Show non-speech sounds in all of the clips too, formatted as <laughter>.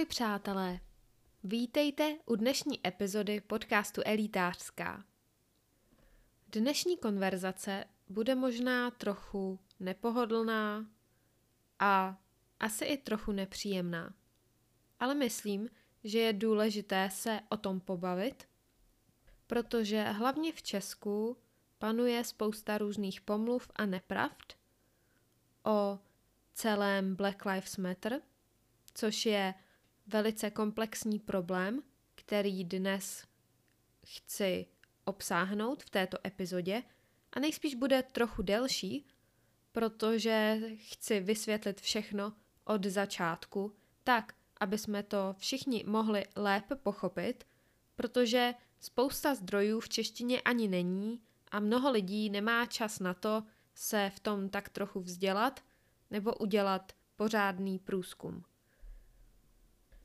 Ahoj přátelé! Vítejte u dnešní epizody podcastu Elitářská. Dnešní konverzace bude možná trochu nepohodlná a asi i trochu nepříjemná. Ale myslím, že je důležité se o tom pobavit, protože hlavně v Česku panuje spousta různých pomluv a nepravd o celém Black Lives Matter, což je velice komplexní problém, který dnes chci obsáhnout v této epizodě a nejspíš bude trochu delší, protože chci vysvětlit všechno od začátku, tak, aby jsme to všichni mohli lépe pochopit, protože spousta zdrojů v češtině ani není a mnoho lidí nemá čas na to se v tom tak trochu vzdělat nebo udělat pořádný průzkum.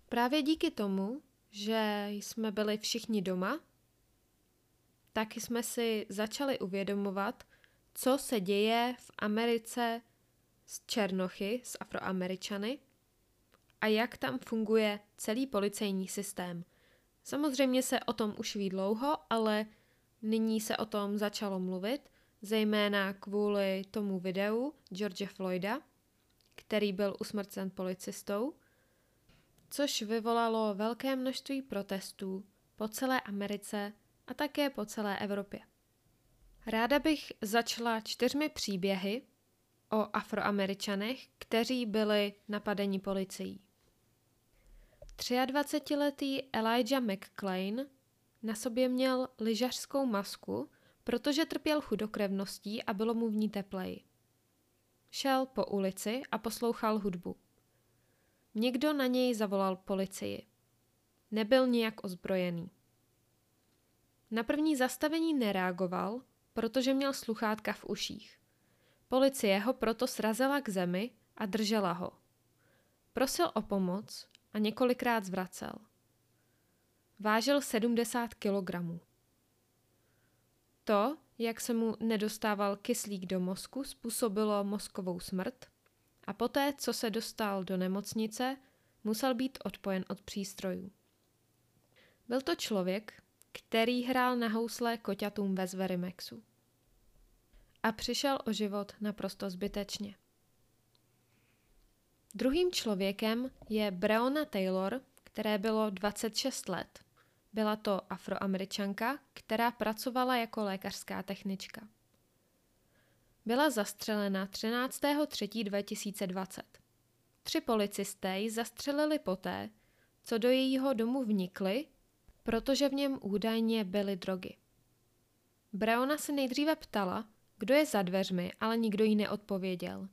Právě díky tomu, že jsme byli všichni doma, tak jsme si začali uvědomovat, co se děje v Americe s Černochy, s Afroameričany a jak tam funguje celý policejní systém. Samozřejmě se o tom už ví dlouho, ale nyní se o tom začalo mluvit, zejména kvůli tomu videu George Floyda, který byl usmrcen policistou – což vyvolalo velké množství protestů po celé Americe a také po celé Evropě. Ráda bych začala čtyřmi příběhy o afroameričanech, kteří byli napadeni policií. 23-letý Elijah McClain na sobě měl lyžařskou masku, protože trpěl chudokrevností a bylo mu v ní tepleji. Šel po ulici a poslouchal hudbu. Někdo na něj zavolal policii. Nebyl nijak ozbrojený. Na první zastavení nereagoval, protože měl sluchátka v uších. Policie ho proto srazila k zemi a držela ho. Prosil o pomoc a několikrát zvracel. Vážil 70 kilogramů. To, jak se mu nedostával kyslík do mozku, způsobilo mozkovou smrt a poté, co se dostal do nemocnice, musel být odpojen od přístrojů. Byl to člověk, který hrál na housle koťatům ve Zverimexu. A přišel o život naprosto zbytečně. Druhým člověkem je Breonna Taylor, které bylo 26 let. Byla to afroameričanka, která pracovala jako lékařská technička. Byla zastřelena 13.3.2020. Tři policisté ji zastřelili poté, co do jejího domu vnikli, protože v něm údajně byly drogy. Breona se nejdříve ptala, kdo je za dveřmi, ale nikdo jí neodpověděl.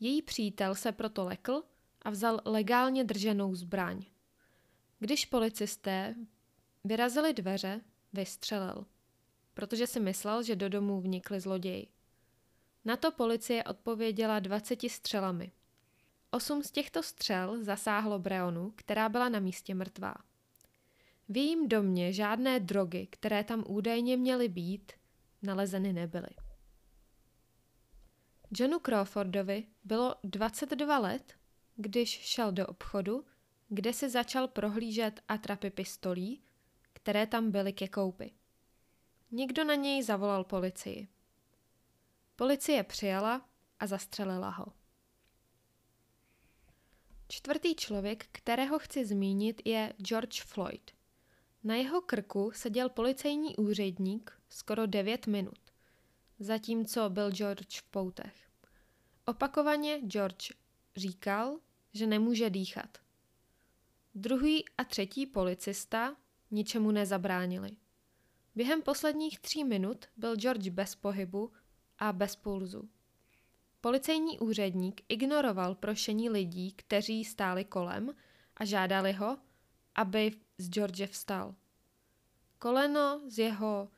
Její přítel se proto lekl a vzal legálně drženou zbraň. Když policisté vyrazili dveře, vystřelil, protože si myslel, že do domu vnikli zloději. Na to policie odpověděla 20 střelami. Osm z těchto střel zasáhlo Breonu, která byla na místě mrtvá. V jejím domě žádné drogy, které tam údajně měly být, nalezeny nebyly. Johnu Crawfordovi bylo 22 let, když šel do obchodu, kde si začal prohlížet atrapy pistolí, které tam byly ke koupi. Někdo na něj zavolal policii. Policie přijala a zastřelila ho. Čtvrtý člověk, kterého chci zmínit, je George Floyd. Na jeho krku seděl policejní úředník skoro 9 minut, zatímco byl George v poutech. Opakovaně George říkal, že nemůže dýchat. Druhý a třetí policista ničemu nezabránili. Během posledních tří minut byl George bez pohybu a bez pulzu. Policejní úředník ignoroval prošení lidí, kteří stáli kolem a žádali ho, aby z George vstal. Koleno z jeho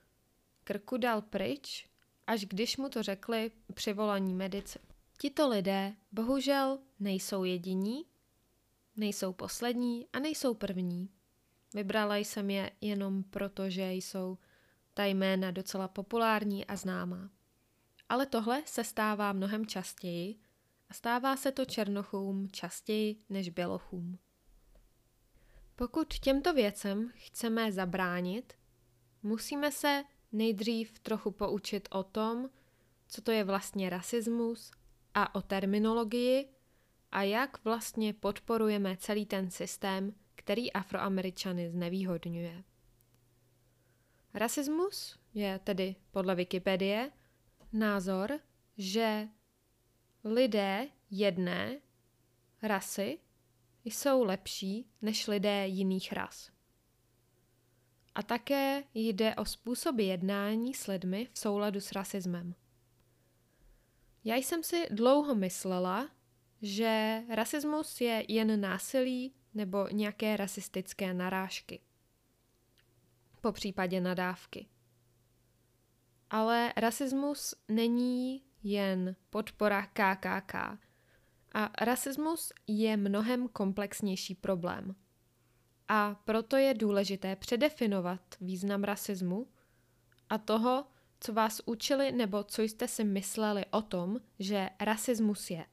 krku dal pryč, až když mu to řekli přivolaní medici. Tito lidé bohužel nejsou jediní, nejsou poslední a nejsou první. Vybrala jsem je jenom proto, že jsou ta jména docela populární a známá. Ale tohle se stává mnohem častěji a stává se to černochům častěji než bělochům. Pokud těmto věcem chceme zabránit, musíme se nejdřív trochu poučit o tom, co to je vlastně rasismus a o terminologii a jak vlastně podporujeme celý ten systém, který afroameričany znevýhodňuje. Rasismus je tedy podle Wikipedie názor, že lidé jedné rasy jsou lepší než lidé jiných ras. A také jde o způsoby jednání s lidmi v souladu s rasismem. Já jsem si dlouho myslela, že rasismus je jen násilí nebo nějaké rasistické narážky. Po případě nadávky. Ale rasismus není jen podpora KKK. A rasismus je mnohem komplexnější problém. A proto je důležité předefinovat význam rasismu a toho, co vás učili nebo co jste si mysleli o tom, že rasismus je.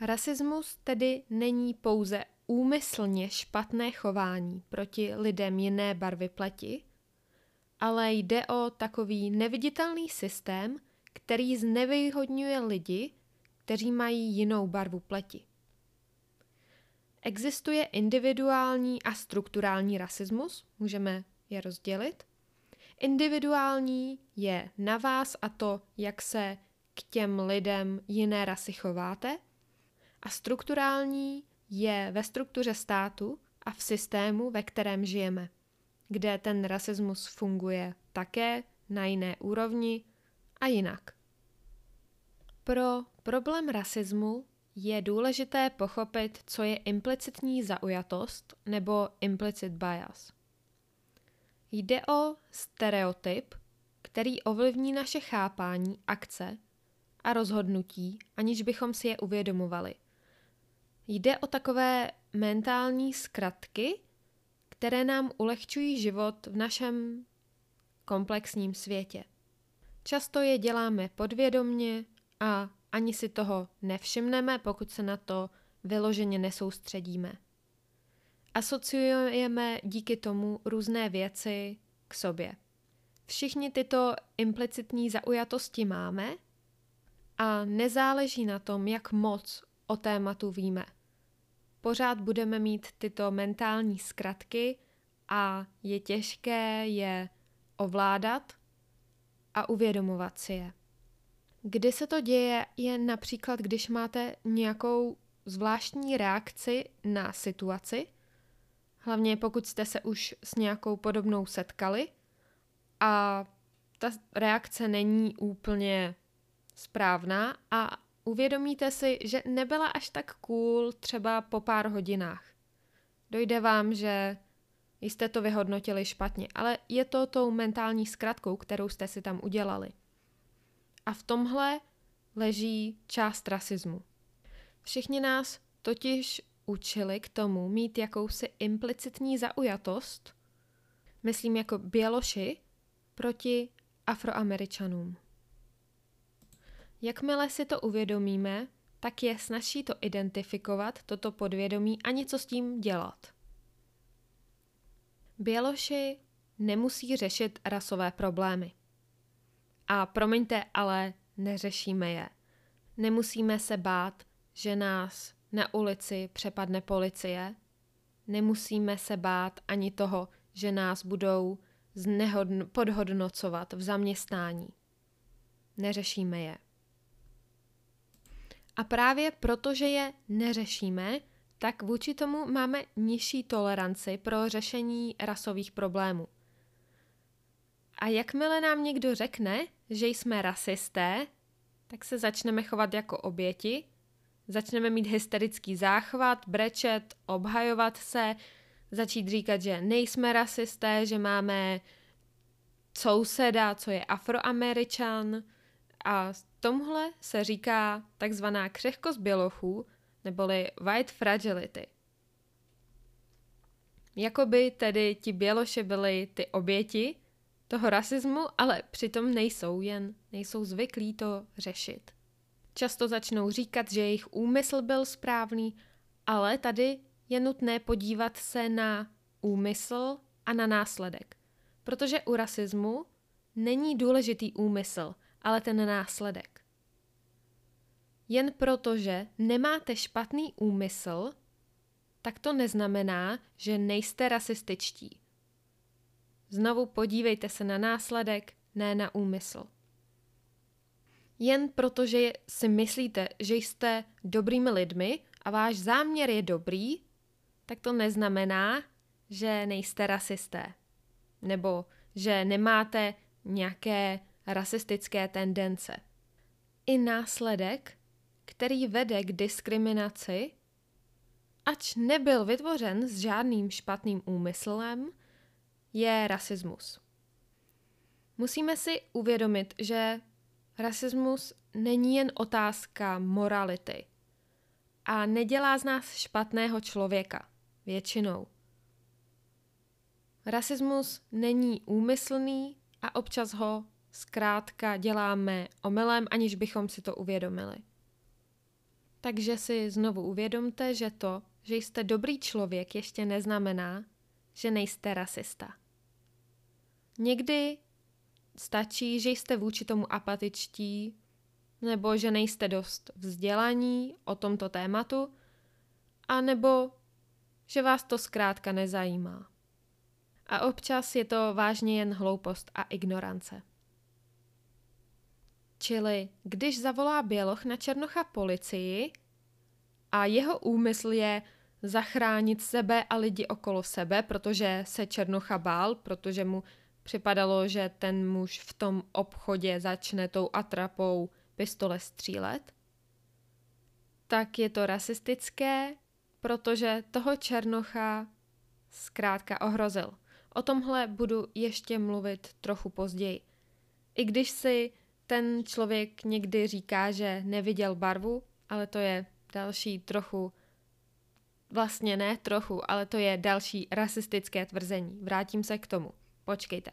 Rasismus tedy není pouze úmyslně špatné chování proti lidem jiné barvy pleti, ale jde o takový neviditelný systém, který znevýhodňuje lidi, kteří mají jinou barvu pleti. Existuje individuální a strukturální rasismus, můžeme je rozdělit. Individuální je na vás a to, jak se k těm lidem jiné rasy chováte. A strukturální je ve struktuře státu a v systému, ve kterém žijeme, kde ten rasismus funguje také na jiné úrovni a jinak. Pro problém rasismu je důležité pochopit, co je implicitní zaujatost nebo implicit bias. Jde o stereotyp, který ovlivní naše chápání, akce a rozhodnutí, aniž bychom si je uvědomovali. Jde o takové mentální zkratky, které nám ulehčují život v našem komplexním světě. Často je děláme podvědomně a ani si toho nevšimneme, pokud se na to vyloženě nesoustředíme. Asociujeme díky tomu různé věci k sobě. Všichni tyto implicitní zaujatosti máme a nezáleží na tom, jak moc o tématu víme. Pořád budeme mít tyto mentální zkratky a je těžké je ovládat a uvědomovat si je. Kdy se to děje, je například, když máte nějakou zvláštní reakci na situaci, hlavně pokud jste se už s nějakou podobnou setkali a ta reakce není úplně správná a uvědomíte si, že nebyla až tak cool třeba po pár hodinách. Dojde vám, že jste to vyhodnotili špatně, ale je to tou mentální zkratkou, kterou jste si tam udělali. A v tomhle leží část rasismu. Všichni nás totiž učili k tomu mít jakousi implicitní zaujatost, myslím jako běloši, proti afroameričanům. Jakmile si to uvědomíme, tak je snaží to identifikovat, toto podvědomí a něco s tím dělat. Běloši nemusí řešit rasové problémy. A promiňte, ale neřešíme je. Nemusíme se bát, že nás na ulici přepadne policie. Nemusíme se bát ani toho, že nás budou znehodn- podhodnocovat v zaměstnání. Neřešíme je. A právě protože je neřešíme, tak vůči tomu máme nižší toleranci pro řešení rasových problémů. A jakmile nám někdo řekne, že jsme rasisté, tak se začneme chovat jako oběti, začneme mít hysterický záchvat, brečet, obhajovat se, začít říkat, že nejsme rasisté, že máme souseda, co je afroameričan a tomhle se říká takzvaná křehkost bělochů, neboli white fragility. Jakoby tedy ti běloši byli ty oběti, toho rasismu, ale přitom nejsou, jen nejsou zvyklí to řešit. Často začnou říkat, že jejich úmysl byl správný, ale tady je nutné podívat se na úmysl a na následek. Protože u rasismu není důležitý úmysl, ale ten následek. Jen proto, že nemáte špatný úmysl, tak to neznamená, že nejste rasističtí. Znovu podívejte se na následek, ne na úmysl. Jen protože si myslíte, že jste dobrými lidmi a váš záměr je dobrý, tak to neznamená, že nejste rasisté. Nebo že nemáte nějaké rasistické tendence. I následek, který vede k diskriminaci, ač nebyl vytvořen s žádným špatným úmyslem, je rasismus. Musíme si uvědomit, že rasismus není jen otázka morality a nedělá z nás špatného člověka, většinou. Rasismus není úmyslný a občas ho zkrátka děláme omylem, aniž bychom si to uvědomili. Takže si znovu uvědomte, že to, že jste dobrý člověk, ještě neznamená, že nejste rasista. Někdy stačí, že jste vůči tomu apatičtí, nebo že nejste dost vzdělaní o tomto tématu, a nebo že vás to zkrátka nezajímá. A občas je to vážně jen hloupost a ignorance. Čili když zavolá Běloch na Černocha policii a jeho úmysl je zachránit sebe a lidi okolo sebe, protože se Černocha bál, protože mu připadalo, že ten muž v tom obchodě začne tou atrapou pistole střílet, tak je to rasistické, protože toho Černocha zkrátka ohrozil. O tomhle budu ještě mluvit trochu později. I když si ten člověk někdy říká, že neviděl barvu, ale to je další trochu, vlastně ne trochu, ale to je další rasistické tvrzení. Vrátím se k tomu. Počkejte.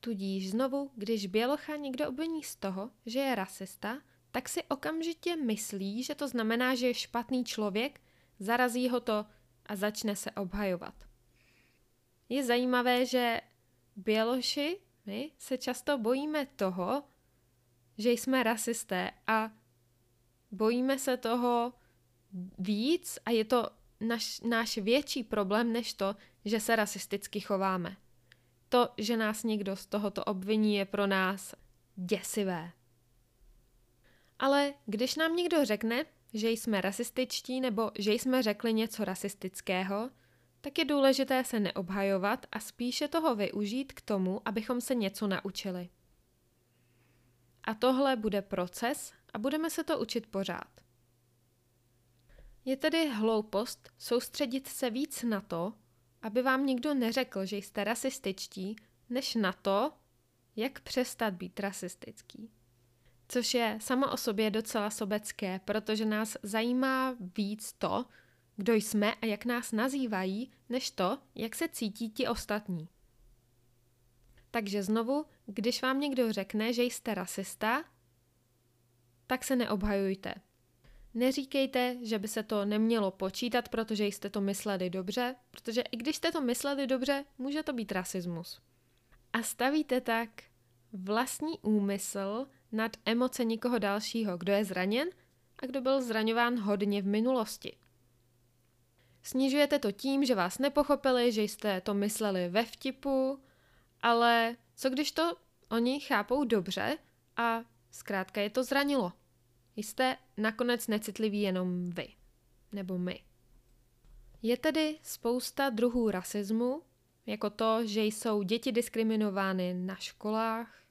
Tudíž znovu, když Bělocha někdo obviní z toho, že je rasista, tak si okamžitě myslí, že to znamená, že je špatný člověk, zarazí ho to a začne se obhajovat. Je zajímavé, že Běloši my se často bojíme toho, že jsme rasisté a bojíme se toho víc a je to naš, náš větší problém než to, že se rasisticky chováme. To, že nás někdo z tohoto obviní, je pro nás děsivé. Ale když nám někdo řekne, že jsme rasističtí nebo že jsme řekli něco rasistického, tak je důležité se neobhajovat a spíše toho využít k tomu, abychom se něco naučili. A tohle bude proces a budeme se to učit pořád. Je tedy hloupost soustředit se víc na to, aby vám nikdo neřekl, že jste rasističtí, než na to, jak přestat být rasistický. Což je samo o sobě docela sobecké, protože nás zajímá víc to, kdo jsme a jak nás nazývají, než to, jak se cítí ti ostatní. Takže znovu, když vám někdo řekne, že jste rasista, tak se neobhajujte. Neříkejte, že by se to nemělo počítat, protože jste to mysleli dobře, protože i když jste to mysleli dobře, může to být rasismus. A stavíte tak vlastní úmysl nad emoce někoho dalšího, kdo je zraněn a kdo byl zraňován hodně v minulosti. Snižujete to tím, že vás nepochopili, že jste to mysleli ve vtipu, ale co když to oni chápou dobře a zkrátka je to zranilo? Jste nakonec necitliví jenom vy, nebo my. Je tedy spousta druhů rasismu, jako to, že jsou děti diskriminovány na školách,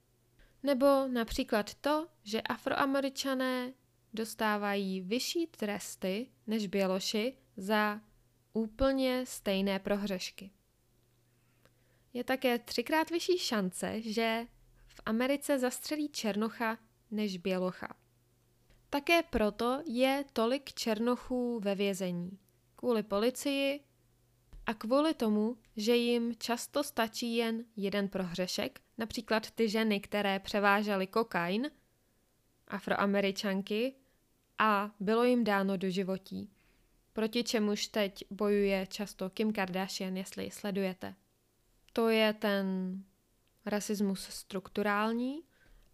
nebo například to, že afroameričané dostávají vyšší tresty než běloši za úplně stejné prohřešky. Je také třikrát vyšší šance, že v Americe zastřelí černocha než bělocha. Také proto je tolik černochů ve vězení. Kvůli policii a kvůli tomu, že jim často stačí jen jeden prohřešek, například ty ženy, které převážely kokain, afroameričanky, a bylo jim dáno do životí proti čemuž teď bojuje často Kim Kardashian, jestli ji sledujete. To je ten rasismus strukturální.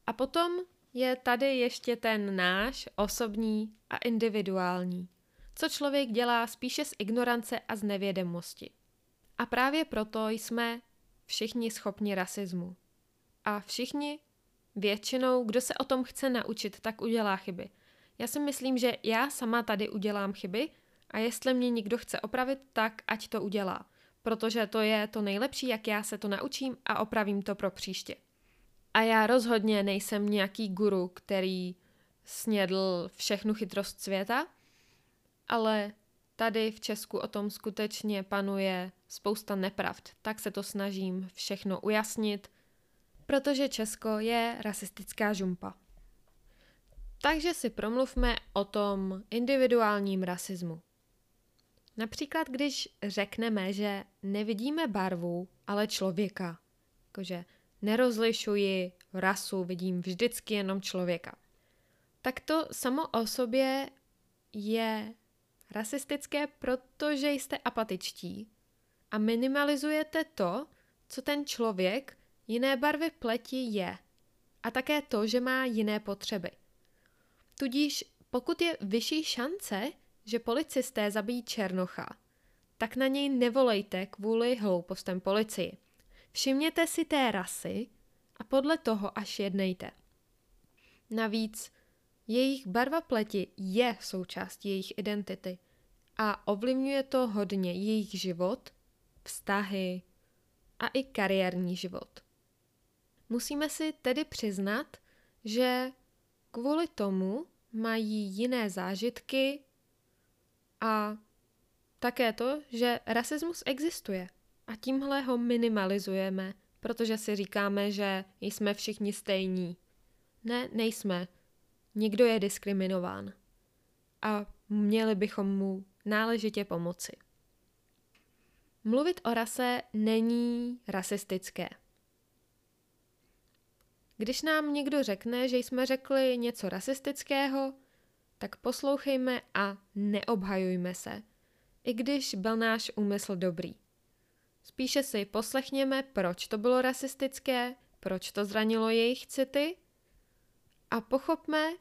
A potom je tady ještě ten náš osobní a individuální, co člověk dělá spíše z ignorance a z nevědomosti. A právě proto jsme všichni schopni rasismu. A všichni, většinou, kdo se o tom chce naučit, tak udělá chyby. Já si myslím, že já sama tady udělám chyby a jestli mě někdo chce opravit, tak ať to udělá. Protože to je to nejlepší, jak já se to naučím a opravím to pro příště. A já rozhodně nejsem nějaký guru, který snědl všechnu chytrost světa, ale tady v Česku o tom skutečně panuje spousta nepravd, tak se to snažím všechno ujasnit, protože Česko je rasistická žumpa. Takže si promluvme o tom individuálním rasismu. Například, když řekneme, že nevidíme barvu, ale člověka. Jakože nerozlišuji rasu, vidím vždycky jenom člověka. Tak to samo o sobě je rasistické, protože jste apatičtí a minimalizujete to, co ten člověk jiné barvy pleti je a také to, že má jiné potřeby. Tudíž pokud je vyšší šance, že policisté zabijí Černocha, tak na něj nevolejte kvůli hloupostem policii. Všimněte si té rasy a podle toho až jednejte. Navíc jejich barva pleti je součástí jejich identity a ovlivňuje to hodně jejich život, vztahy a i kariérní život. Musíme si tedy přiznat, že kvůli tomu mají jiné zážitky a také to, že rasismus existuje a tímhle ho minimalizujeme, protože si říkáme, že jsme všichni stejní. Ne, nejsme. Někdo je diskriminován. A měli bychom mu náležitě pomoci. Mluvit o rase není rasistické. Když nám někdo řekne, že jsme řekli něco rasistického, tak poslouchejme a neobhajujme se, i když byl náš úmysl dobrý. Spíše si poslechněme, proč to bylo rasistické, proč to zranilo jejich city a pochopme,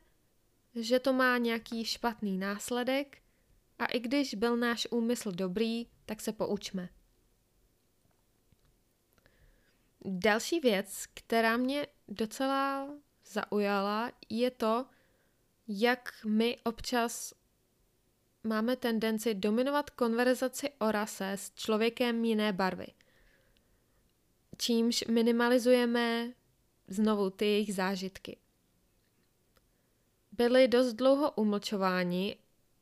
že to má nějaký špatný následek a i když byl náš úmysl dobrý, tak se poučme. Další věc, která mě docela zaujala, je to, jak my občas máme tendenci dominovat konverzaci o rase s člověkem jiné barvy. Čímž minimalizujeme znovu ty jejich zážitky. Byli dost dlouho umlčováni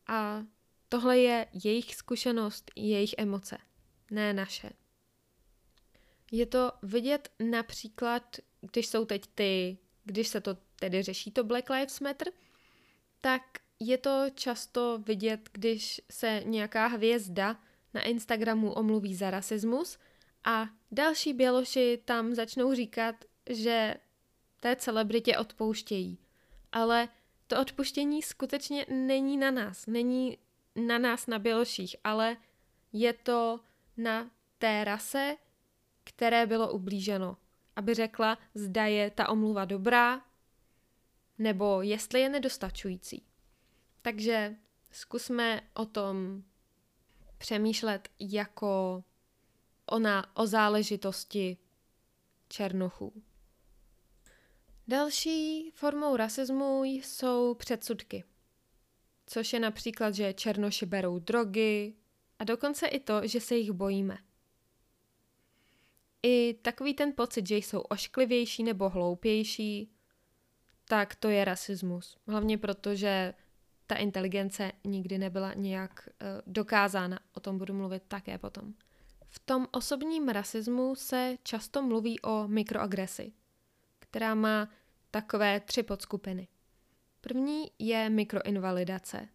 a tohle je jejich zkušenost, jejich emoce, ne naše. Je to vidět například, když jsou teď ty, když se to tedy řeší to Black Lives Matter, tak je to často vidět, když se nějaká hvězda na Instagramu omluví za rasismus a další běloši tam začnou říkat, že té celebritě odpouštějí. Ale to odpuštění skutečně není na nás, není na nás na běloších, ale je to na té rase, které bylo ublíženo. Aby řekla, zda je ta omluva dobrá, nebo jestli je nedostačující. Takže zkusme o tom přemýšlet jako ona o záležitosti černochů. Další formou rasismu jsou předsudky, což je například, že černoši berou drogy a dokonce i to, že se jich bojíme. I takový ten pocit, že jsou ošklivější nebo hloupější, tak to je rasismus. Hlavně proto, že ta inteligence nikdy nebyla nějak uh, dokázána. O tom budu mluvit také potom. V tom osobním rasismu se často mluví o mikroagresi, která má takové tři podskupiny. První je mikroinvalidace,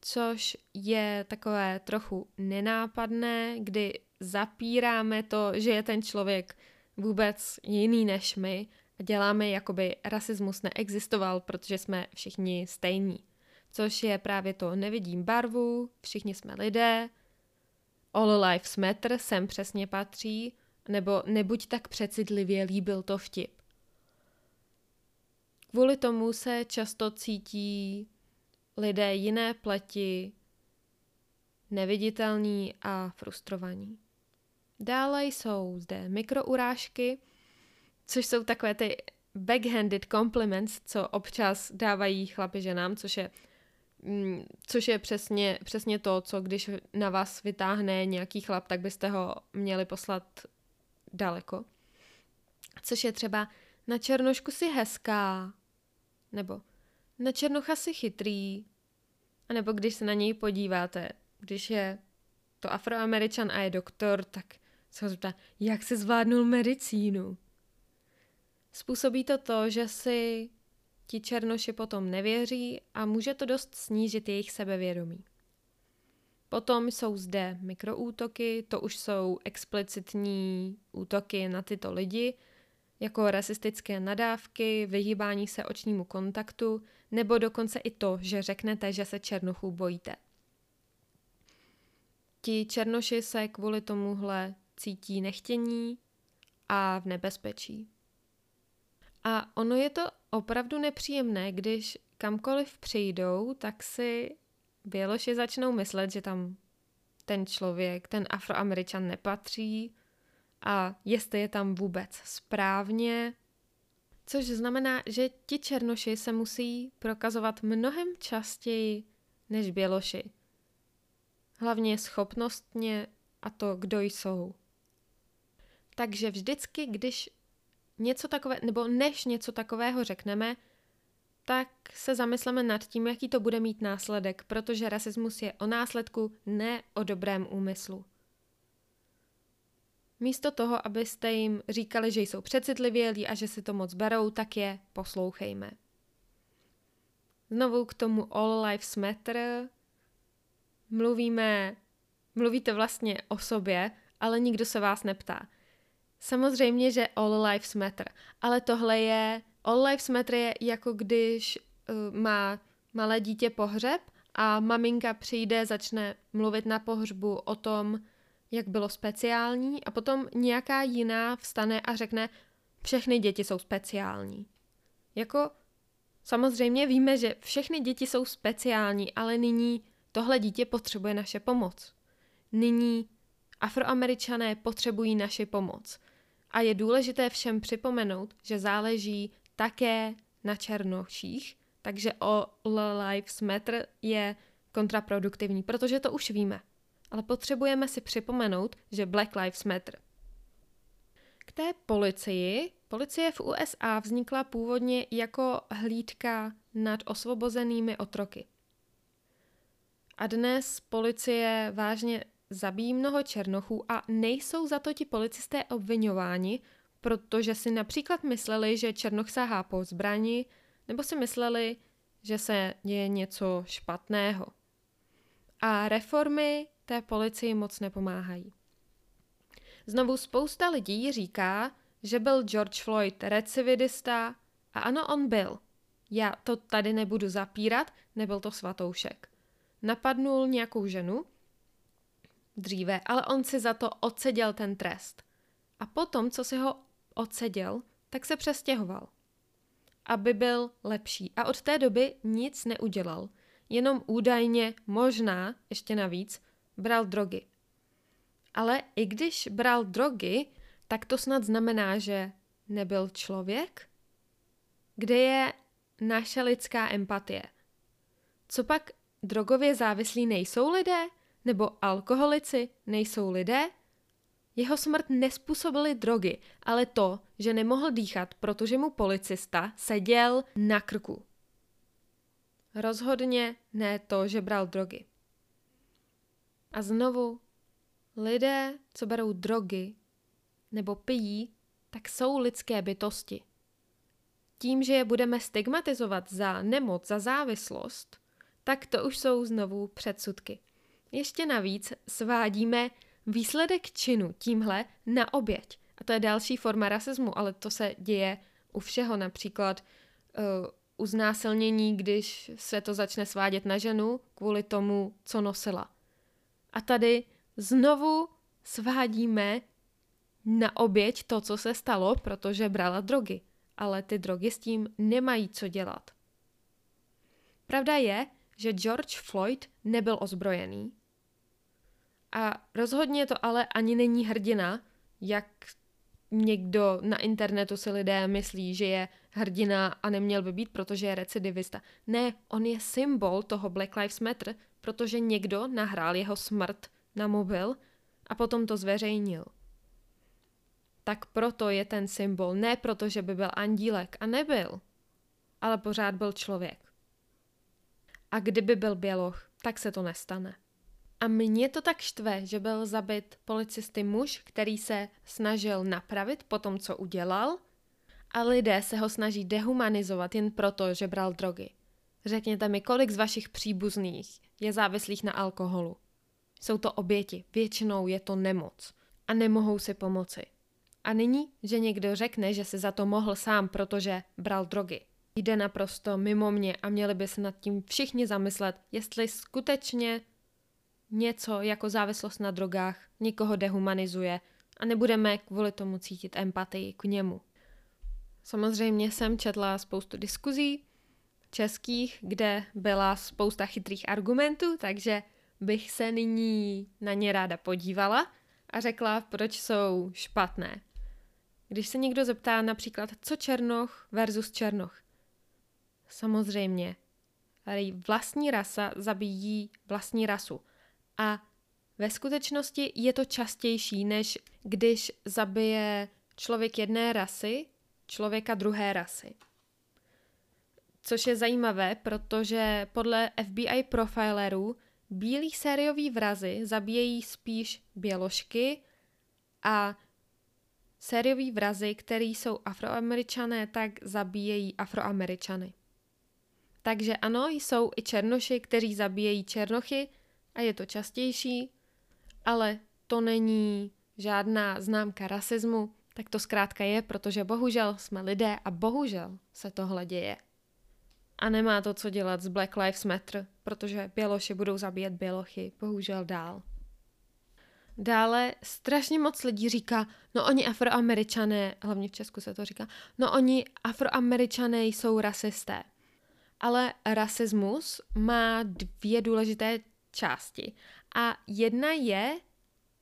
což je takové trochu nenápadné, kdy zapíráme to, že je ten člověk vůbec jiný než my děláme, jakoby rasismus neexistoval, protože jsme všichni stejní. což je právě to nevidím barvu, všichni jsme lidé, all lives matter sem přesně patří, nebo nebuď tak přecitlivě líbil to vtip. Kvůli tomu se často cítí lidé jiné pleti neviditelní a frustrovaní. Dále jsou zde mikrourážky, což jsou takové ty backhanded compliments, co občas dávají chlapi ženám, což je, mm, což je přesně, přesně to, co když na vás vytáhne nějaký chlap, tak byste ho měli poslat daleko. Což je třeba na černošku si hezká, nebo na černocha si chytrý, a nebo když se na něj podíváte, když je to afroameričan a je doktor, tak se ho zeptá, jak se zvládnul medicínu. Způsobí to to, že si ti černoši potom nevěří a může to dost snížit jejich sebevědomí. Potom jsou zde mikroútoky, to už jsou explicitní útoky na tyto lidi, jako rasistické nadávky, vyhýbání se očnímu kontaktu, nebo dokonce i to, že řeknete, že se černochů bojíte. Ti černoši se kvůli tomuhle cítí nechtění a v nebezpečí. A ono je to opravdu nepříjemné, když kamkoliv přijdou, tak si Běloši začnou myslet, že tam ten člověk, ten afroameričan nepatří a jestli je tam vůbec správně. Což znamená, že ti černoši se musí prokazovat mnohem častěji než běloši. Hlavně schopnostně a to, kdo jsou. Takže vždycky, když něco takové, nebo než něco takového řekneme, tak se zamysleme nad tím, jaký to bude mít následek, protože rasismus je o následku, ne o dobrém úmyslu. Místo toho, abyste jim říkali, že jsou přecitlivělí a že si to moc berou, tak je poslouchejme. Znovu k tomu All Lives Matter. Mluvíme, mluvíte vlastně o sobě, ale nikdo se vás neptá. Samozřejmě, že All Lives Matter, ale tohle je, All Lives Matter je jako když uh, má malé dítě pohřeb a maminka přijde, začne mluvit na pohřbu o tom, jak bylo speciální a potom nějaká jiná vstane a řekne, všechny děti jsou speciální. Jako samozřejmě víme, že všechny děti jsou speciální, ale nyní tohle dítě potřebuje naše pomoc. Nyní afroameričané potřebují naši pomoc. A je důležité všem připomenout, že záleží také na černoších, takže All Lives Matter je kontraproduktivní, protože to už víme. Ale potřebujeme si připomenout, že Black Lives Matter. K té policii. Policie v USA vznikla původně jako hlídka nad osvobozenými otroky. A dnes policie vážně zabíjí mnoho černochů a nejsou za to ti policisté obvinováni, protože si například mysleli, že černoch sahá po zbrani, nebo si mysleli, že se děje něco špatného. A reformy té policii moc nepomáhají. Znovu spousta lidí říká, že byl George Floyd recividista a ano, on byl. Já to tady nebudu zapírat, nebyl to svatoušek. Napadnul nějakou ženu, dříve, ale on si za to odseděl ten trest. A potom, co si ho odseděl, tak se přestěhoval. Aby byl lepší. A od té doby nic neudělal. Jenom údajně, možná, ještě navíc, bral drogy. Ale i když bral drogy, tak to snad znamená, že nebyl člověk? Kde je naše lidská empatie? Co pak drogově závislí nejsou lidé? Nebo alkoholici nejsou lidé? Jeho smrt nespůsobily drogy, ale to, že nemohl dýchat, protože mu policista seděl na krku. Rozhodně ne to, že bral drogy. A znovu, lidé, co berou drogy nebo pijí, tak jsou lidské bytosti. Tím, že je budeme stigmatizovat za nemoc, za závislost, tak to už jsou znovu předsudky. Ještě navíc svádíme výsledek činu tímhle na oběť. A to je další forma rasismu, ale to se děje u všeho. Například uh, uznásilnění, když se to začne svádět na ženu kvůli tomu, co nosila. A tady znovu svádíme na oběť to, co se stalo, protože brala drogy. Ale ty drogy s tím nemají co dělat. Pravda je, že George Floyd nebyl ozbrojený. A rozhodně to ale ani není hrdina, jak někdo na internetu si lidé myslí, že je hrdina a neměl by být, protože je recidivista. Ne, on je symbol toho Black Lives Matter, protože někdo nahrál jeho smrt na mobil a potom to zveřejnil. Tak proto je ten symbol, ne proto, že by byl andílek a nebyl, ale pořád byl člověk. A kdyby byl běloch, tak se to nestane. A mě to tak štve, že byl zabit policisty muž, který se snažil napravit po tom, co udělal, a lidé se ho snaží dehumanizovat jen proto, že bral drogy. Řekněte mi, kolik z vašich příbuzných je závislých na alkoholu. Jsou to oběti, většinou je to nemoc a nemohou si pomoci. A nyní, že někdo řekne, že si za to mohl sám, protože bral drogy. Jde naprosto mimo mě a měli by se nad tím všichni zamyslet, jestli skutečně něco jako závislost na drogách někoho dehumanizuje a nebudeme kvůli tomu cítit empatii k němu. Samozřejmě jsem četla spoustu diskuzí českých, kde byla spousta chytrých argumentů, takže bych se nyní na ně ráda podívala a řekla, proč jsou špatné. Když se někdo zeptá například, co Černoch versus Černoch. Samozřejmě, vlastní rasa zabíjí vlastní rasu. A ve skutečnosti je to častější, než když zabije člověk jedné rasy člověka druhé rasy. Což je zajímavé, protože podle FBI profilerů bílí sérioví vrazy zabíjejí spíš běložky a sérioví vrazy, který jsou afroameričané, tak zabíjejí afroameričany. Takže ano, jsou i černoši, kteří zabíjejí černochy a je to častější, ale to není žádná známka rasismu, tak to zkrátka je, protože bohužel jsme lidé a bohužel se tohle děje. A nemá to co dělat s Black Lives Matter, protože běloši budou zabíjet bělochy, bohužel dál. Dále strašně moc lidí říká, no oni afroameričané, hlavně v Česku se to říká, no oni afroameričané jsou rasisté. Ale rasismus má dvě důležité části. A jedna je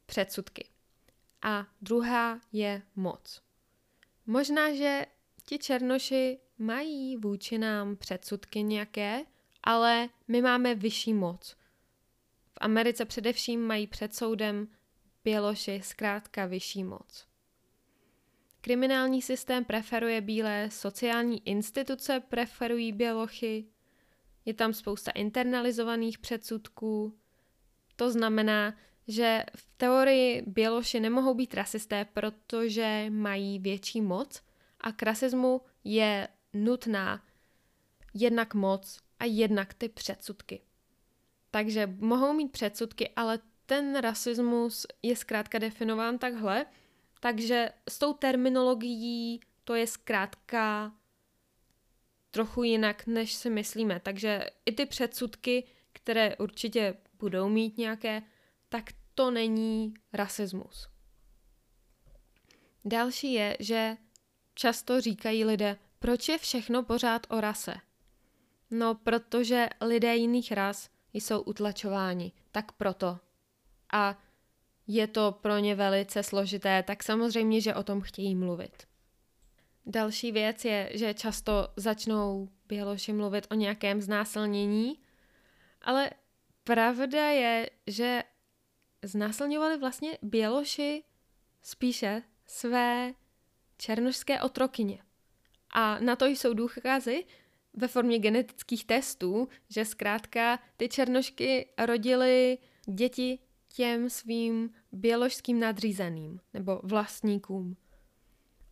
předsudky a druhá je moc. Možná, že ti černoši mají vůči nám předsudky nějaké, ale my máme vyšší moc. V Americe především mají před soudem běloši zkrátka vyšší moc. Kriminální systém preferuje bílé, sociální instituce preferují bělochy, je tam spousta internalizovaných předsudků. To znamená, že v teorii Běloši nemohou být rasisté, protože mají větší moc a k rasismu je nutná jednak moc a jednak ty předsudky. Takže mohou mít předsudky, ale ten rasismus je zkrátka definován takhle, takže s tou terminologií to je zkrátka trochu jinak, než si myslíme. Takže i ty předsudky, které určitě budou mít nějaké tak to není rasismus. Další je, že často říkají lidé, proč je všechno pořád o rase? No, protože lidé jiných ras jsou utlačováni, tak proto. A je to pro ně velice složité, tak samozřejmě, že o tom chtějí mluvit. Další věc je, že často začnou běloši mluvit o nějakém znásilnění, ale pravda je, že znásilňovali vlastně běloši spíše své černošské otrokyně. A na to jsou důkazy ve formě genetických testů, že zkrátka ty černošky rodily děti těm svým běložským nadřízeným nebo vlastníkům.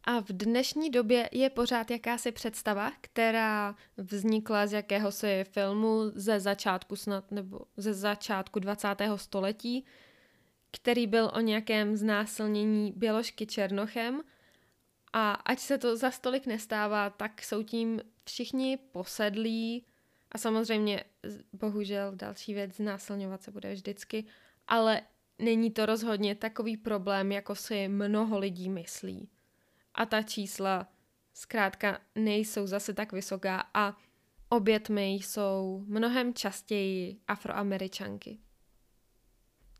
A v dnešní době je pořád jakási představa, která vznikla z jakéhosi filmu ze začátku snad nebo ze začátku 20. století, který byl o nějakém znásilnění Běložky Černochem A ať se to za stolik nestává, tak jsou tím všichni posedlí a samozřejmě, bohužel, další věc, znásilňovat se bude vždycky, ale není to rozhodně takový problém, jako si mnoho lidí myslí. A ta čísla zkrátka nejsou zase tak vysoká a obětmi jsou mnohem častěji afroameričanky.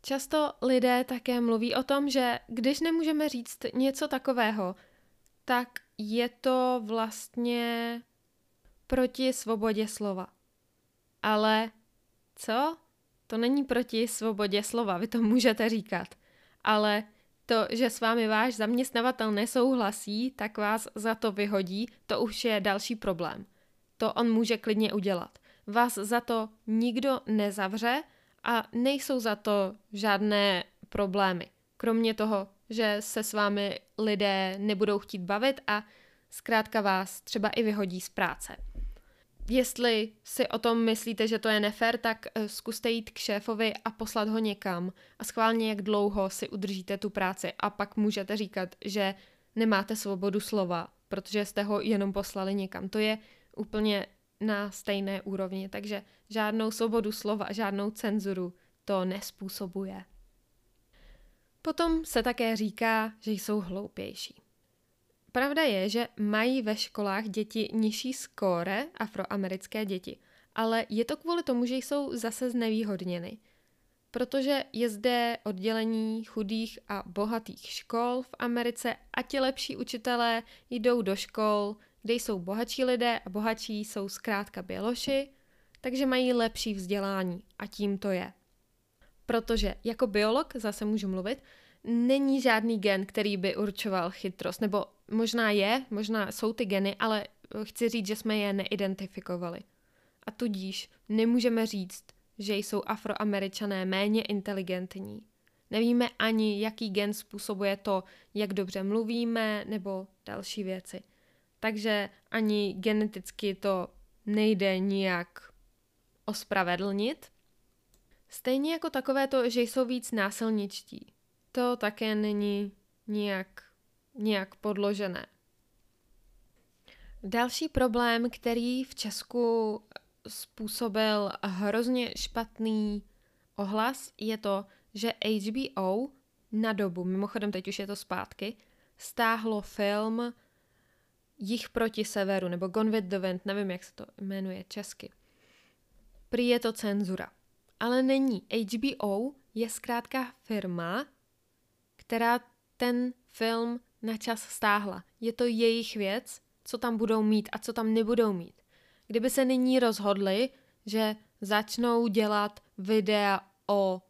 Často lidé také mluví o tom, že když nemůžeme říct něco takového, tak je to vlastně proti svobodě slova. Ale co? To není proti svobodě slova, vy to můžete říkat. Ale to, že s vámi váš zaměstnavatel nesouhlasí, tak vás za to vyhodí, to už je další problém. To on může klidně udělat. Vás za to nikdo nezavře a nejsou za to žádné problémy. Kromě toho, že se s vámi lidé nebudou chtít bavit a zkrátka vás třeba i vyhodí z práce. Jestli si o tom myslíte, že to je nefér, tak eh, zkuste jít k šéfovi a poslat ho někam a schválně, jak dlouho si udržíte tu práci a pak můžete říkat, že nemáte svobodu slova, protože jste ho jenom poslali někam. To je úplně na stejné úrovni, takže žádnou svobodu slova, žádnou cenzuru to nespůsobuje. Potom se také říká, že jsou hloupější. Pravda je, že mají ve školách děti nižší skóre, afroamerické děti, ale je to kvůli tomu, že jsou zase znevýhodněny. Protože je zde oddělení chudých a bohatých škol v Americe a ti lepší učitelé jdou do škol, kde jsou bohatší lidé a bohatší jsou zkrátka běloši, takže mají lepší vzdělání a tím to je. Protože jako biolog, zase můžu mluvit, není žádný gen, který by určoval chytrost, nebo možná je, možná jsou ty geny, ale chci říct, že jsme je neidentifikovali. A tudíž nemůžeme říct, že jsou afroameričané méně inteligentní. Nevíme ani, jaký gen způsobuje to, jak dobře mluvíme, nebo další věci. Takže ani geneticky to nejde nijak ospravedlnit. Stejně jako takové to, že jsou víc násilničtí. To také není nijak, nijak podložené. Další problém, který v Česku způsobil hrozně špatný ohlas, je to, že HBO na dobu, mimochodem teď už je to zpátky, stáhlo film Jich proti severu, nebo Gone with the Wind, nevím, jak se to jmenuje česky. Prý je to cenzura. Ale není. HBO je zkrátka firma, která ten film na čas stáhla. Je to jejich věc, co tam budou mít a co tam nebudou mít. Kdyby se nyní rozhodli, že začnou dělat videa o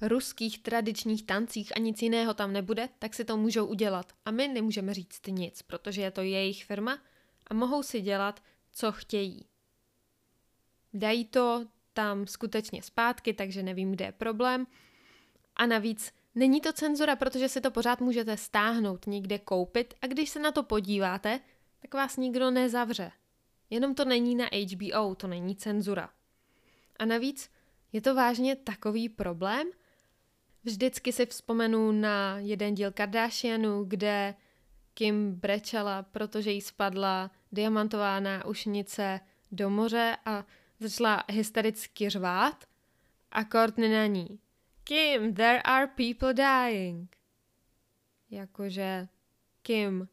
ruských tradičních tancích a nic jiného tam nebude, tak si to můžou udělat. A my nemůžeme říct nic, protože je to jejich firma a mohou si dělat, co chtějí. Dají to tam skutečně zpátky, takže nevím, kde je problém. A navíc není to cenzura, protože si to pořád můžete stáhnout, někde koupit a když se na to podíváte, tak vás nikdo nezavře. Jenom to není na HBO, to není cenzura. A navíc je to vážně takový problém, Vždycky si vzpomenu na jeden díl Kardashianu, kde Kim brečela, protože jí spadla diamantová náušnice do moře a začala hystericky řvát a Courtney na ní. Kim, there are people dying. Jakože, Kim,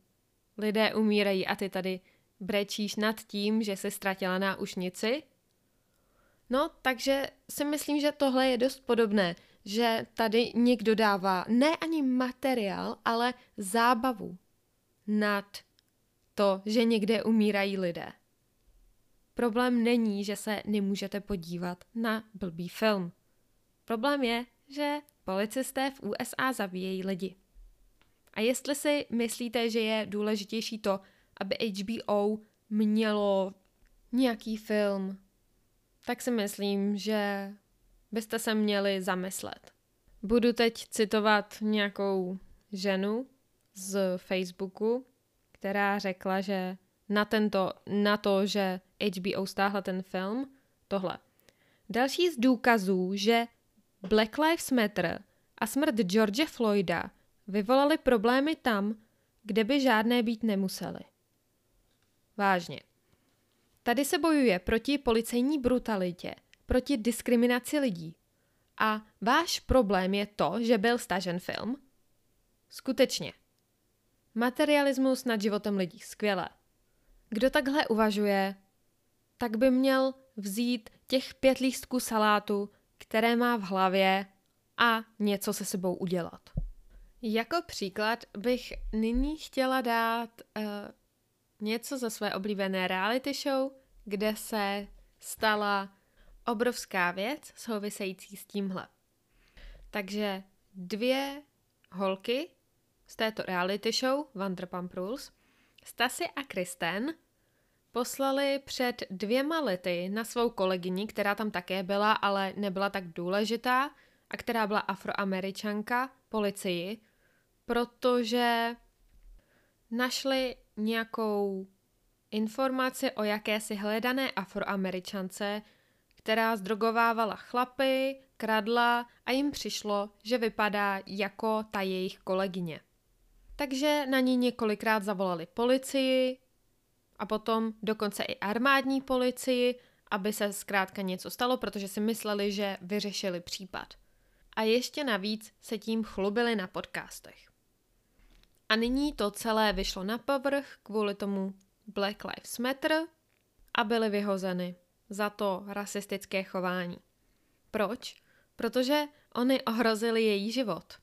lidé umírají a ty tady brečíš nad tím, že se ztratila náušnici? No, takže si myslím, že tohle je dost podobné že tady někdo dává ne ani materiál, ale zábavu nad to, že někde umírají lidé. Problém není, že se nemůžete podívat na blbý film. Problém je, že policisté v USA zabíjejí lidi. A jestli si myslíte, že je důležitější to, aby HBO mělo nějaký film, tak si myslím, že byste se měli zamyslet. Budu teď citovat nějakou ženu z Facebooku, která řekla, že na, tento, na to, že HBO stáhla ten film, tohle. Další z důkazů, že Black Lives Matter a smrt George Floyda vyvolaly problémy tam, kde by žádné být nemusely. Vážně. Tady se bojuje proti policejní brutalitě, proti diskriminaci lidí. A váš problém je to, že byl stažen film? Skutečně. Materialismus nad životem lidí, skvělé. Kdo takhle uvažuje, tak by měl vzít těch pět lístků salátu, které má v hlavě a něco se sebou udělat. Jako příklad bych nyní chtěla dát uh, něco ze své oblíbené reality show, kde se stala obrovská věc související s tímhle. Takže dvě holky z této reality show Vanderpump Rules, Stasy a Kristen, poslali před dvěma lety na svou kolegyni, která tam také byla, ale nebyla tak důležitá, a která byla afroameričanka, policii, protože našli nějakou informaci o jakési hledané afroameričance, která zdrogovávala chlapy, kradla a jim přišlo, že vypadá jako ta jejich kolegyně. Takže na ní několikrát zavolali policii a potom dokonce i armádní policii, aby se zkrátka něco stalo, protože si mysleli, že vyřešili případ. A ještě navíc se tím chlubili na podcastech. A nyní to celé vyšlo na povrch kvůli tomu Black Lives Matter a byly vyhozeny za to rasistické chování. Proč? Protože oni ohrozili její život.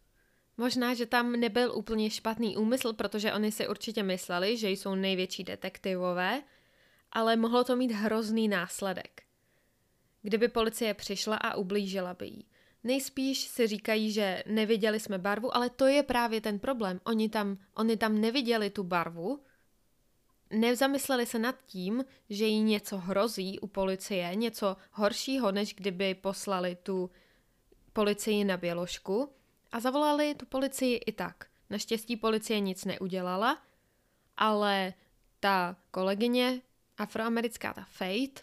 Možná, že tam nebyl úplně špatný úmysl, protože oni si určitě mysleli, že jsou největší detektivové, ale mohlo to mít hrozný následek. Kdyby policie přišla a ublížila by jí. Nejspíš si říkají, že neviděli jsme barvu, ale to je právě ten problém. Oni tam, oni tam neviděli tu barvu, nezamysleli se nad tím, že jí něco hrozí u policie, něco horšího, než kdyby poslali tu policii na běložku a zavolali tu policii i tak. Naštěstí policie nic neudělala, ale ta kolegyně afroamerická, ta Fate,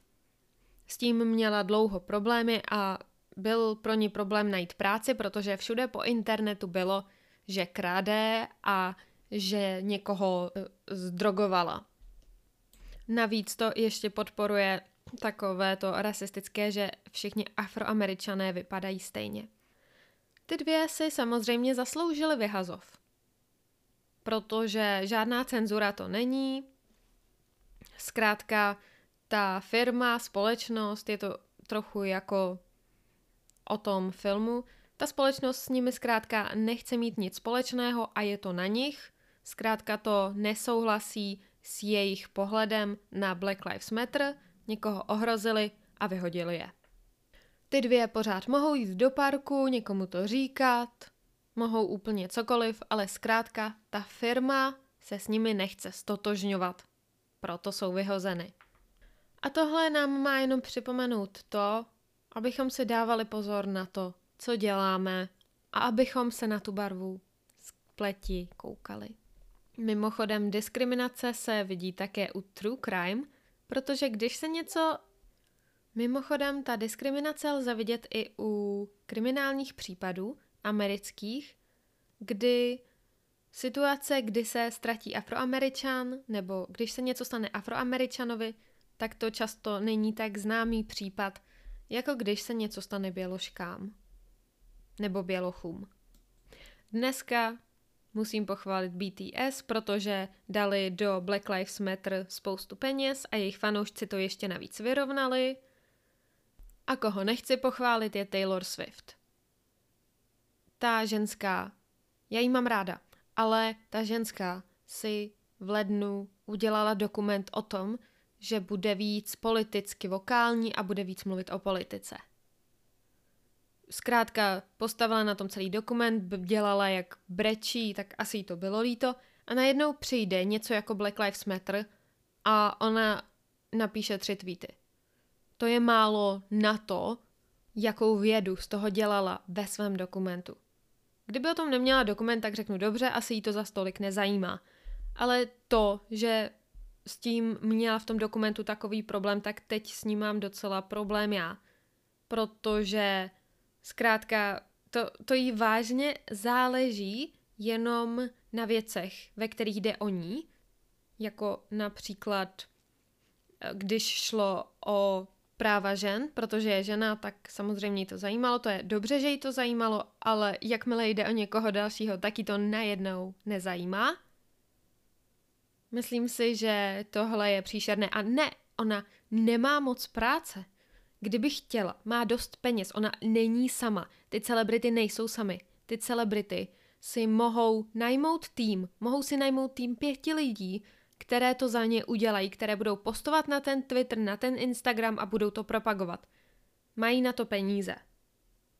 s tím měla dlouho problémy a byl pro ní problém najít práci, protože všude po internetu bylo, že kráde a že někoho eh, zdrogovala. Navíc to ještě podporuje takové to rasistické, že všichni afroameričané vypadají stejně. Ty dvě si samozřejmě zasloužily vyhazov. Protože žádná cenzura to není. Zkrátka, ta firma, společnost, je to trochu jako o tom filmu, ta společnost s nimi zkrátka nechce mít nic společného a je to na nich. Zkrátka to nesouhlasí s jejich pohledem na Black Lives Matter, někoho ohrozili a vyhodili je. Ty dvě pořád mohou jít do parku, někomu to říkat, mohou úplně cokoliv, ale zkrátka ta firma se s nimi nechce stotožňovat. Proto jsou vyhozeny. A tohle nám má jenom připomenout to, abychom si dávali pozor na to, co děláme a abychom se na tu barvu z pleti koukali. Mimochodem, diskriminace se vidí také u true crime, protože když se něco Mimochodem, ta diskriminace lze vidět i u kriminálních případů amerických, kdy situace, kdy se ztratí afroameričan, nebo když se něco stane afroameričanovi, tak to často není tak známý případ, jako když se něco stane běložkám nebo bělochům. Dneska musím pochválit BTS, protože dali do Black Lives Matter spoustu peněz a jejich fanoušci to ještě navíc vyrovnali – a koho nechci pochválit je Taylor Swift. Ta ženská, já jí mám ráda, ale ta ženská si v lednu udělala dokument o tom, že bude víc politicky vokální a bude víc mluvit o politice. Zkrátka postavila na tom celý dokument, dělala jak brečí, tak asi jí to bylo líto a najednou přijde něco jako Black Lives Matter a ona napíše tři tweety. To je málo na to, jakou vědu z toho dělala ve svém dokumentu. Kdyby o tom neměla dokument, tak řeknu dobře, asi jí to za stolik nezajímá. Ale to, že s tím měla v tom dokumentu takový problém, tak teď s ním mám docela problém já. Protože zkrátka to, to jí vážně záleží jenom na věcech, ve kterých jde o ní, jako například, eh, když šlo o práva žen, protože je žena, tak samozřejmě jí to zajímalo, to je dobře, že jí to zajímalo, ale jakmile jde o někoho dalšího, tak jí to najednou nezajímá. Myslím si, že tohle je příšerné a ne, ona nemá moc práce. Kdyby chtěla, má dost peněz, ona není sama. Ty celebrity nejsou sami. Ty celebrity si mohou najmout tým, mohou si najmout tým pěti lidí, které to za ně udělají, které budou postovat na ten Twitter, na ten Instagram a budou to propagovat. Mají na to peníze.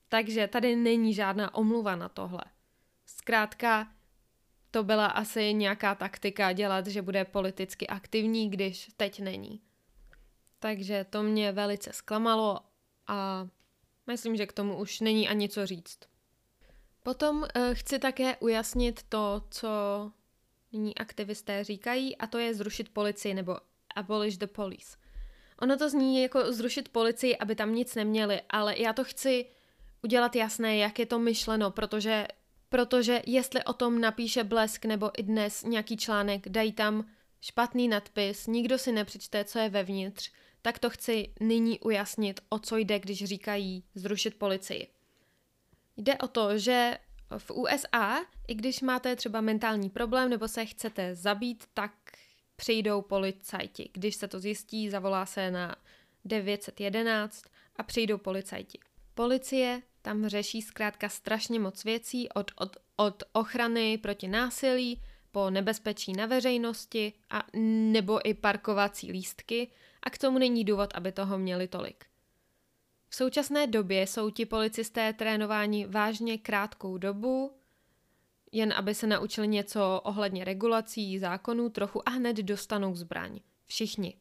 Takže tady není žádná omluva na tohle. Zkrátka, to byla asi nějaká taktika dělat, že bude politicky aktivní, když teď není. Takže to mě velice zklamalo a myslím, že k tomu už není ani co říct. Potom uh, chci také ujasnit to, co nyní aktivisté říkají, a to je zrušit policii nebo abolish the police. Ono to zní jako zrušit policii, aby tam nic neměli, ale já to chci udělat jasné, jak je to myšleno, protože, protože jestli o tom napíše Blesk nebo i dnes nějaký článek, dají tam špatný nadpis, nikdo si nepřečte, co je vevnitř, tak to chci nyní ujasnit, o co jde, když říkají zrušit policii. Jde o to, že v USA, i když máte třeba mentální problém nebo se chcete zabít, tak přijdou policajti. Když se to zjistí, zavolá se na 911 a přijdou policajti. Policie tam řeší zkrátka strašně moc věcí, od, od, od ochrany proti násilí po nebezpečí na veřejnosti a nebo i parkovací lístky a k tomu není důvod, aby toho měli tolik. V současné době jsou ti policisté trénováni vážně krátkou dobu, jen aby se naučili něco ohledně regulací, zákonů trochu a hned dostanou zbraň. Všichni.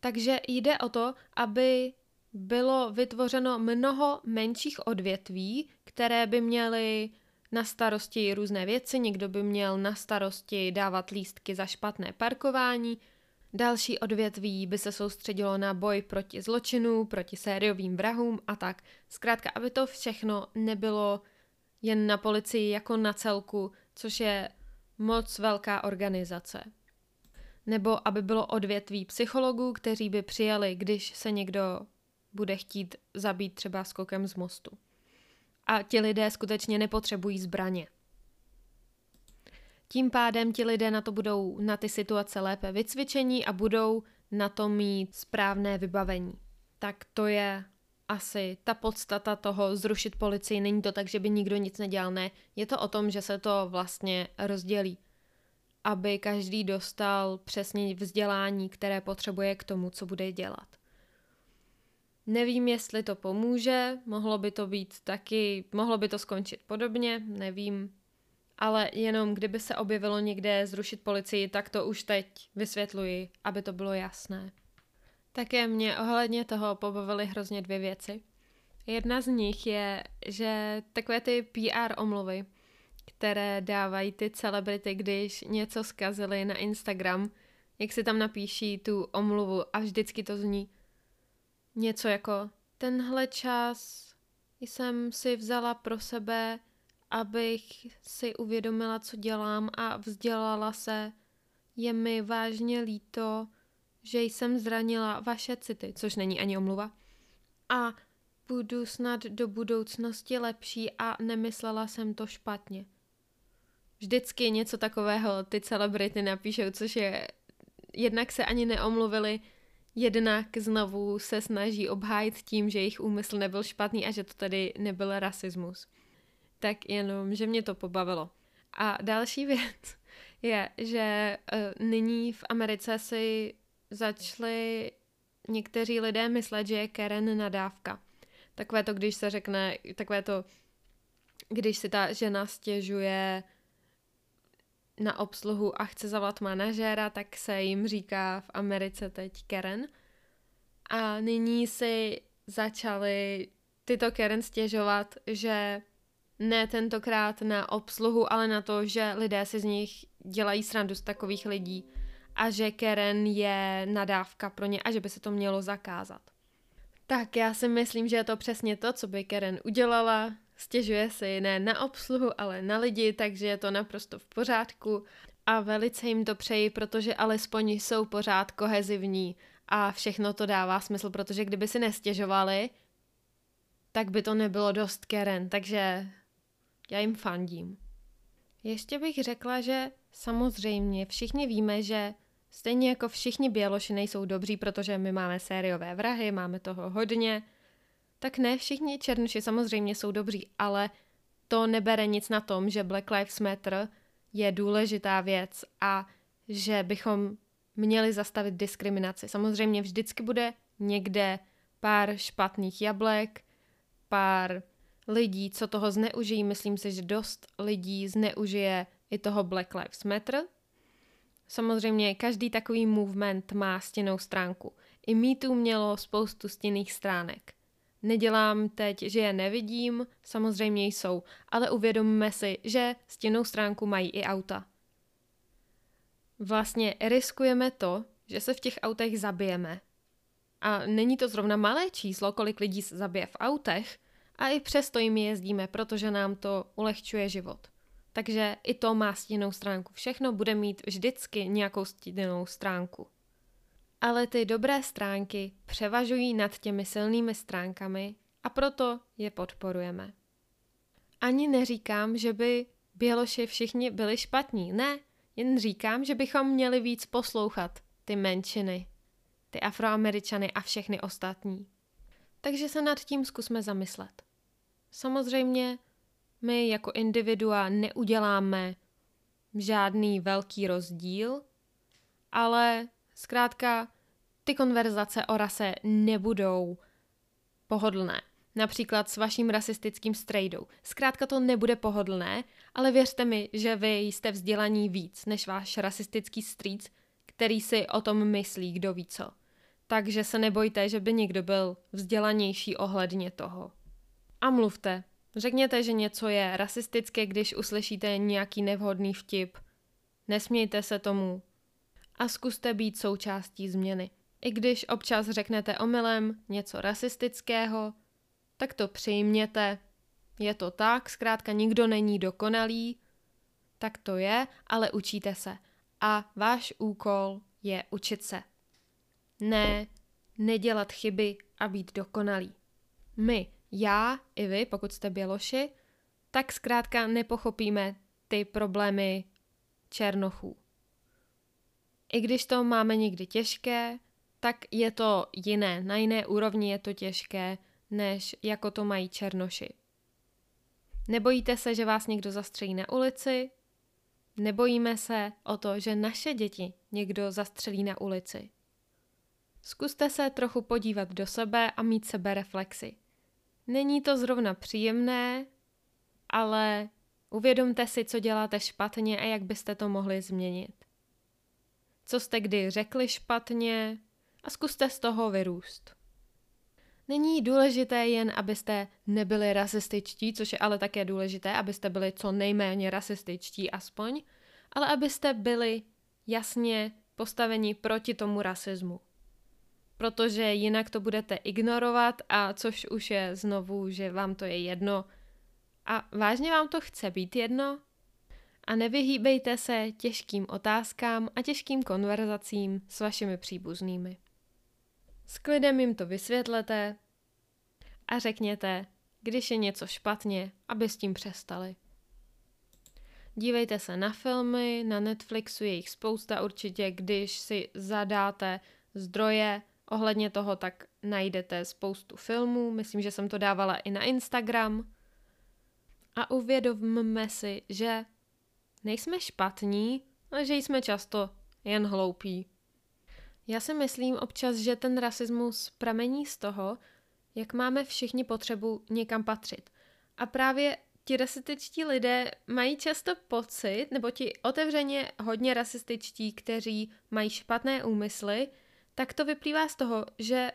Takže jde o to, aby bylo vytvořeno mnoho menších odvětví, které by měly na starosti různé věci, někdo by měl na starosti dávat lístky za špatné parkování, Další odvětví by se soustředilo na boj proti zločinu, proti sériovým vrahům a tak. Zkrátka, aby to všechno nebylo jen na policii jako na celku, což je moc velká organizace. Nebo aby bylo odvětví psychologů, kteří by přijali, když se někdo bude chtít zabít třeba skokem z mostu. A ti lidé skutečně nepotřebují zbraně. Tím pádem ti lidé na to budou na ty situace lépe vycvičení a budou na to mít správné vybavení. Tak to je asi ta podstata toho zrušit policii. Není to tak, že by nikdo nic nedělal, ne. Je to o tom, že se to vlastně rozdělí. Aby každý dostal přesně vzdělání, které potřebuje k tomu, co bude dělat. Nevím, jestli to pomůže, mohlo by to být taky, mohlo by to skončit podobně, nevím, ale jenom kdyby se objevilo někde zrušit policii, tak to už teď vysvětluji, aby to bylo jasné. Také mě ohledně toho pobavily hrozně dvě věci. Jedna z nich je, že takové ty PR omluvy, které dávají ty celebrity, když něco zkazili na Instagram, jak si tam napíší tu omluvu a vždycky to zní něco jako tenhle čas jsem si vzala pro sebe abych si uvědomila, co dělám a vzdělala se. Je mi vážně líto, že jsem zranila vaše city, což není ani omluva. A budu snad do budoucnosti lepší a nemyslela jsem to špatně. Vždycky něco takového ty celebrity napíšou, což je jednak se ani neomluvili, jednak znovu se snaží obhájit tím, že jejich úmysl nebyl špatný a že to tady nebyl rasismus tak jenom, že mě to pobavilo. A další <laughs> věc je, že uh, nyní v Americe si začali někteří lidé myslet, že je Karen nadávka. Takové to, když se řekne, takové to, když si ta žena stěžuje na obsluhu a chce zavolat manažéra, tak se jim říká v Americe teď Karen. A nyní si začali tyto Karen stěžovat, že ne tentokrát na obsluhu, ale na to, že lidé si z nich dělají srandu z takových lidí a že Karen je nadávka pro ně a že by se to mělo zakázat. Tak já si myslím, že je to přesně to, co by Karen udělala. stěžuje si ne na obsluhu, ale na lidi, takže je to naprosto v pořádku a velice jim to přeji, protože alespoň jsou pořád kohezivní a všechno to dává smysl, protože kdyby si nestěžovali, tak by to nebylo dost keren, takže já jim fandím. Ještě bych řekla, že samozřejmě všichni víme, že stejně jako všichni běloši nejsou dobří, protože my máme sériové vrahy, máme toho hodně, tak ne všichni černoši samozřejmě jsou dobří, ale to nebere nic na tom, že Black Lives Matter je důležitá věc a že bychom měli zastavit diskriminaci. Samozřejmě vždycky bude někde pár špatných jablek, pár lidí, co toho zneužijí. Myslím si, že dost lidí zneužije i toho Black Lives Matter. Samozřejmě každý takový movement má stěnou stránku. I MeToo mělo spoustu stěných stránek. Nedělám teď, že je nevidím, samozřejmě jsou, ale uvědomme si, že stěnou stránku mají i auta. Vlastně riskujeme to, že se v těch autech zabijeme. A není to zrovna malé číslo, kolik lidí se zabije v autech, a i přesto jim jezdíme, protože nám to ulehčuje život. Takže i to má stínou stránku. Všechno bude mít vždycky nějakou stínou stránku. Ale ty dobré stránky převažují nad těmi silnými stránkami a proto je podporujeme. Ani neříkám, že by Běloši všichni byli špatní. Ne, jen říkám, že bychom měli víc poslouchat ty menšiny, ty afroameričany a všechny ostatní. Takže se nad tím zkusme zamyslet. Samozřejmě my jako individua neuděláme žádný velký rozdíl, ale zkrátka ty konverzace o rase nebudou pohodlné. Například s vaším rasistickým strejdou. Zkrátka to nebude pohodlné, ale věřte mi, že vy jste vzdělaní víc než váš rasistický strýc, který si o tom myslí, kdo ví co. Takže se nebojte, že by někdo byl vzdělanější ohledně toho. A mluvte. Řekněte, že něco je rasistické, když uslyšíte nějaký nevhodný vtip. Nesmějte se tomu. A zkuste být součástí změny. I když občas řeknete omylem něco rasistického, tak to přijměte. Je to tak, zkrátka nikdo není dokonalý, tak to je, ale učíte se. A váš úkol je učit se. Ne, nedělat chyby a být dokonalý. My, já i vy, pokud jste běloši, tak zkrátka nepochopíme ty problémy černochů. I když to máme někdy těžké, tak je to jiné, na jiné úrovni je to těžké, než jako to mají černoši. Nebojíte se, že vás někdo zastřelí na ulici? Nebojíme se o to, že naše děti někdo zastřelí na ulici. Zkuste se trochu podívat do sebe a mít sebe reflexy. Není to zrovna příjemné, ale uvědomte si, co děláte špatně a jak byste to mohli změnit. Co jste kdy řekli špatně a zkuste z toho vyrůst. Není důležité jen, abyste nebyli rasističtí, což je ale také důležité, abyste byli co nejméně rasističtí aspoň, ale abyste byli jasně postaveni proti tomu rasismu protože jinak to budete ignorovat a což už je znovu, že vám to je jedno a vážně vám to chce být jedno? A nevyhýbejte se těžkým otázkám a těžkým konverzacím s vašimi příbuznými. S klidem jim to vysvětlete a řekněte, když je něco špatně, aby s tím přestali. Dívejte se na filmy, na Netflixu je jich spousta určitě, když si zadáte zdroje Ohledně toho tak najdete spoustu filmů, myslím, že jsem to dávala i na Instagram. A uvědomme si, že nejsme špatní, ale že jsme často jen hloupí. Já si myslím občas, že ten rasismus pramení z toho, jak máme všichni potřebu někam patřit. A právě ti rasističtí lidé mají často pocit, nebo ti otevřeně hodně rasističtí, kteří mají špatné úmysly, tak to vyplývá z toho, že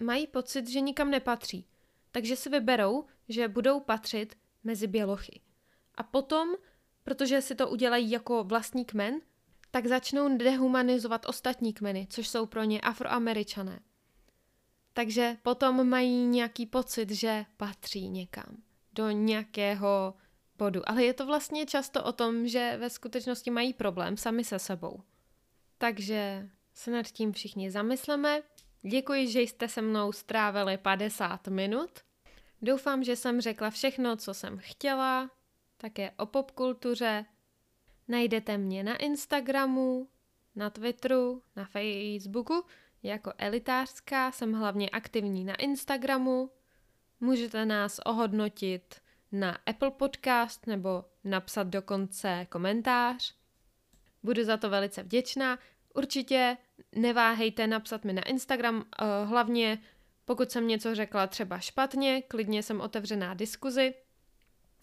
mají pocit, že nikam nepatří. Takže si vyberou, že budou patřit mezi bělochy. A potom, protože si to udělají jako vlastní kmen, tak začnou dehumanizovat ostatní kmeny, což jsou pro ně afroameričané. Takže potom mají nějaký pocit, že patří někam. do nějakého bodu. Ale je to vlastně často o tom, že ve skutečnosti mají problém sami se sebou. Takže se nad tím všichni zamysleme. Děkuji, že jste se mnou strávili 50 minut. Doufám, že jsem řekla všechno, co jsem chtěla, také o popkultuře. Najdete mě na Instagramu, na Twitteru, na Facebooku jako elitářská, jsem hlavně aktivní na Instagramu. Můžete nás ohodnotit na Apple Podcast nebo napsat dokonce komentář. Budu za to velice vděčná. Určitě neváhejte napsat mi na Instagram, eh, hlavně pokud jsem něco řekla třeba špatně, klidně jsem otevřená diskuzi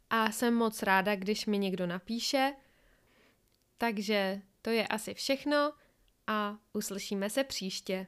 a jsem moc ráda, když mi někdo napíše. Takže to je asi všechno a uslyšíme se příště.